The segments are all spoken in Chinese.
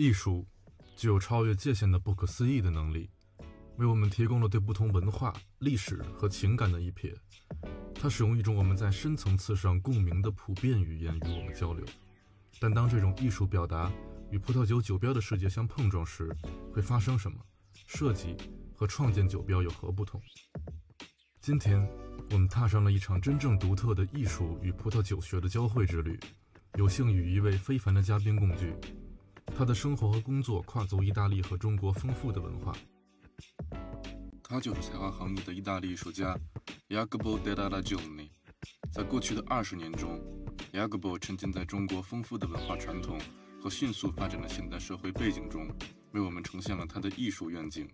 艺术具有超越界限的不可思议的能力，为我们提供了对不同文化、历史和情感的一瞥。它使用一种我们在深层次上共鸣的普遍语言与我们交流。但当这种艺术表达与葡萄酒酒标的世界相碰撞时，会发生什么？设计和创建酒标有何不同？今天，我们踏上了一场真正独特的艺术与葡萄酒学的交汇之旅。有幸与一位非凡的嘉宾共聚，他的生活和工作跨足意大利和中国丰富的文化。他就是才华横溢的意大利艺术家 Jacopo della Ragione。在过去的二十年中，Jacopo 沉浸在中国丰富的文化传统和迅速发展的现代社会背景中，为我们呈现了他的艺术愿景。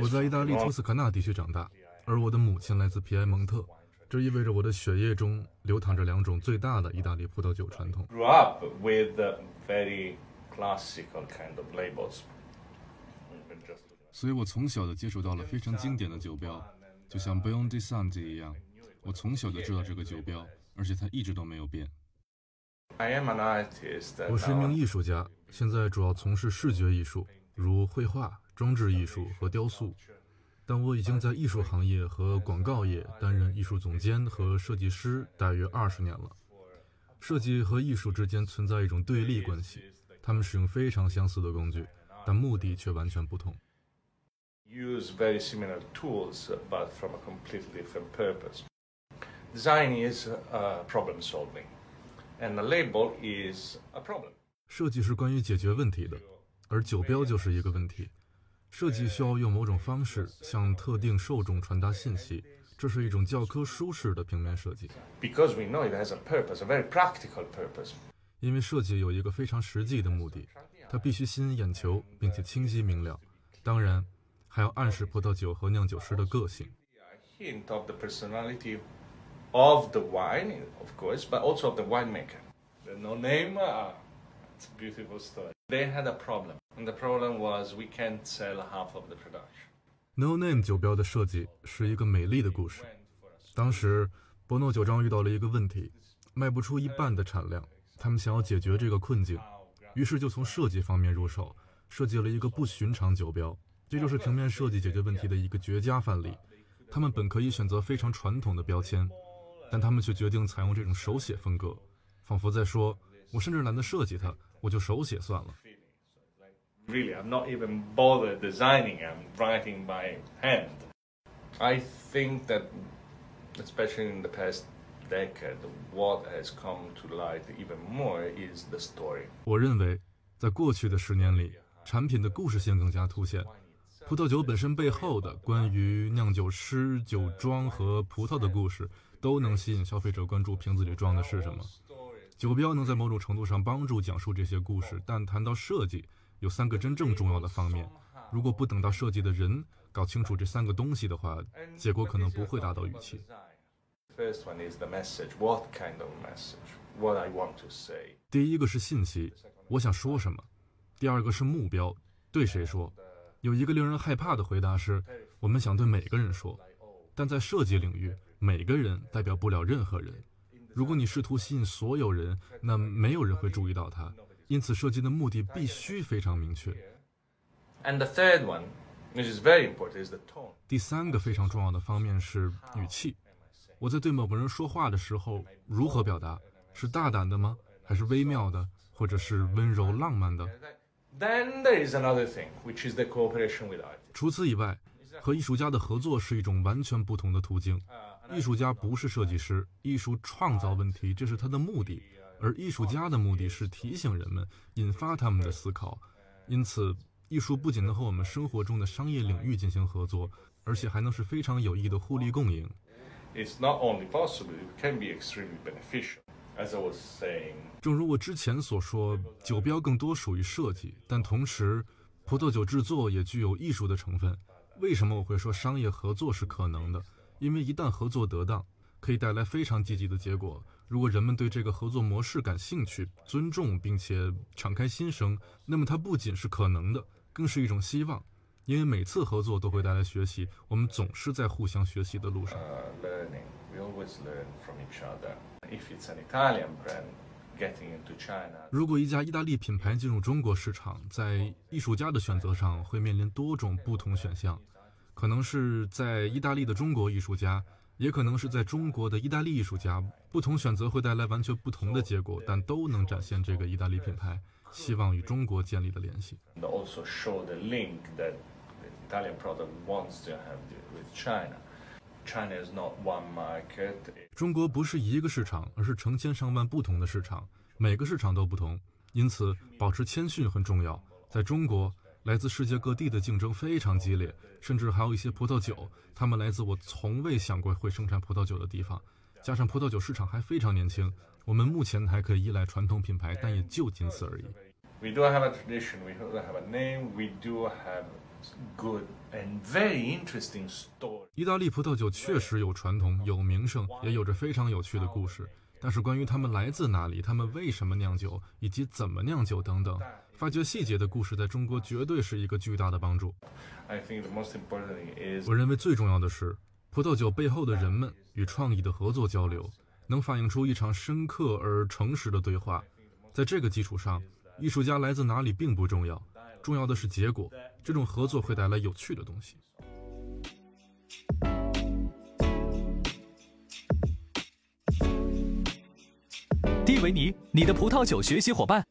我在意大利托斯卡纳地区长大，而我的母亲来自皮埃蒙特，这意味着我的血液中流淌着两种最大的意大利葡萄酒传统。Grew up with very classical kind of labels. 所以我从小就接触到了非常经典的酒标，就像 b e o n d i s a n t 一样，我从小就知道这个酒标，而且它一直都没有变。我是一名艺术家，现在主要从事视觉艺术，如绘画、装置艺术和雕塑。但我已经在艺术行业和广告业担任艺术总监和设计师大约二十年了。设计和艺术之间存在一种对立关系，他们使用非常相似的工具，但目的却完全不同。Use very similar tools, but from a completely different purpose. Design is problem solving. And the label is a problem. 设计是关于解决问题的，而酒标就是一个问题。设计需要用某种方式向特定受众传达信息，这是一种教科书式的平面设计。Because we know it has a purpose, a very practical purpose. 因为设计有一个非常实际的目的，它必须吸引眼球，并且清晰明了。当然，还要暗示葡萄酒和酿酒师的个性。Hint of the personality of the wine, of course, but also of the winemaker. The no name, uh, it's a beautiful story. They had a problem, and the problem was we can't sell half of the production. No Name 酒标的设计是一个美丽的故事。当时，博诺酒庄遇到了一个问题，卖不出一半的产量。他们想要解决这个困境，于是就从设计方面入手，设计了一个不寻常酒标。这就是平面设计解决问题的一个绝佳范例。他们本可以选择非常传统的标签。但他们却决定采用这种手写风格，仿佛在说：“我甚至懒得设计它，我就手写算了。” Really, I'm not even bothered designing. I'm writing by hand. I think that, especially in the past decade, what has come to light even more is the story. 我认为，在过去的十年里，产品的故事性更加凸显。葡萄酒本身背后的关于酿酒师、酒庄和葡萄的故事。都能吸引消费者关注瓶子里装的是什么。酒标能在某种程度上帮助讲述这些故事，但谈到设计，有三个真正重要的方面。如果不等到设计的人搞清楚这三个东西的话，结果可能不会达到预期。第一个是信息，我想说什么。第二个是目标，对谁说。有一个令人害怕的回答是，我们想对每个人说。但在设计领域。每个人代表不了任何人。如果你试图吸引所有人，那没有人会注意到它。因此，设计的目的必须非常明确。And the third one, which is very important, is the tone. 第三个非常重要的方面是语气。我在对某个人说话的时候，如何表达？是大胆的吗？还是微妙的？或者是温柔浪漫的？Then there is another thing, which is the cooperation with art.？除此以外，和艺术家的合作是一种完全不同的途径。艺术家不是设计师，艺术创造问题，这是他的目的，而艺术家的目的是提醒人们，引发他们的思考。因此，艺术不仅能和我们生活中的商业领域进行合作，而且还能是非常有益的互利共赢。It's not only possible; it can be extremely beneficial. As I was saying，正如我之前所说，酒标更多属于设计，但同时，葡萄酒制作也具有艺术的成分。为什么我会说商业合作是可能的？因为一旦合作得当，可以带来非常积极的结果。如果人们对这个合作模式感兴趣、尊重并且敞开心声，那么它不仅是可能的，更是一种希望。因为每次合作都会带来学习，我们总是在互相学习的路上。如果一家意大利品牌进入中国市场，在艺术家的选择上会面临多种不同选项，可能是在意大利的中国艺术家，也可能是在中国的意大利艺术家。不同选择会带来完全不同的结果，但都能展现这个意大利品牌希望与中国建立的联系。and also show the link that the Italian product wants to have with China. China is not one market. 中国不是一个市场，而是成千上万不同的市场，每个市场都不同，因此保持谦逊很重要。在中国，来自世界各地的竞争非常激烈，甚至还有一些葡萄酒，它们来自我从未想过会生产葡萄酒的地方。加上葡萄酒市场还非常年轻，我们目前还可以依赖传统品牌，但也就仅此而已。We do have a tradition, we do have a name, we do have good and very interesting story. 意大利葡萄酒确实有传统、有名声，也有着非常有趣的故事。但是关于他们来自哪里、他们为什么酿酒，以及怎么酿酒等等，发掘细节的故事，在中国绝对是一个巨大的帮助。I think the most important thing is 我认为最重要的是，葡萄酒背后的人们与创意的合作交流，能反映出一场深刻而诚实的对话。在这个基础上，艺术家来自哪里并不重要，重要的是结果。这种合作会带来有趣的东西。维尼，你的葡萄酒学习伙伴。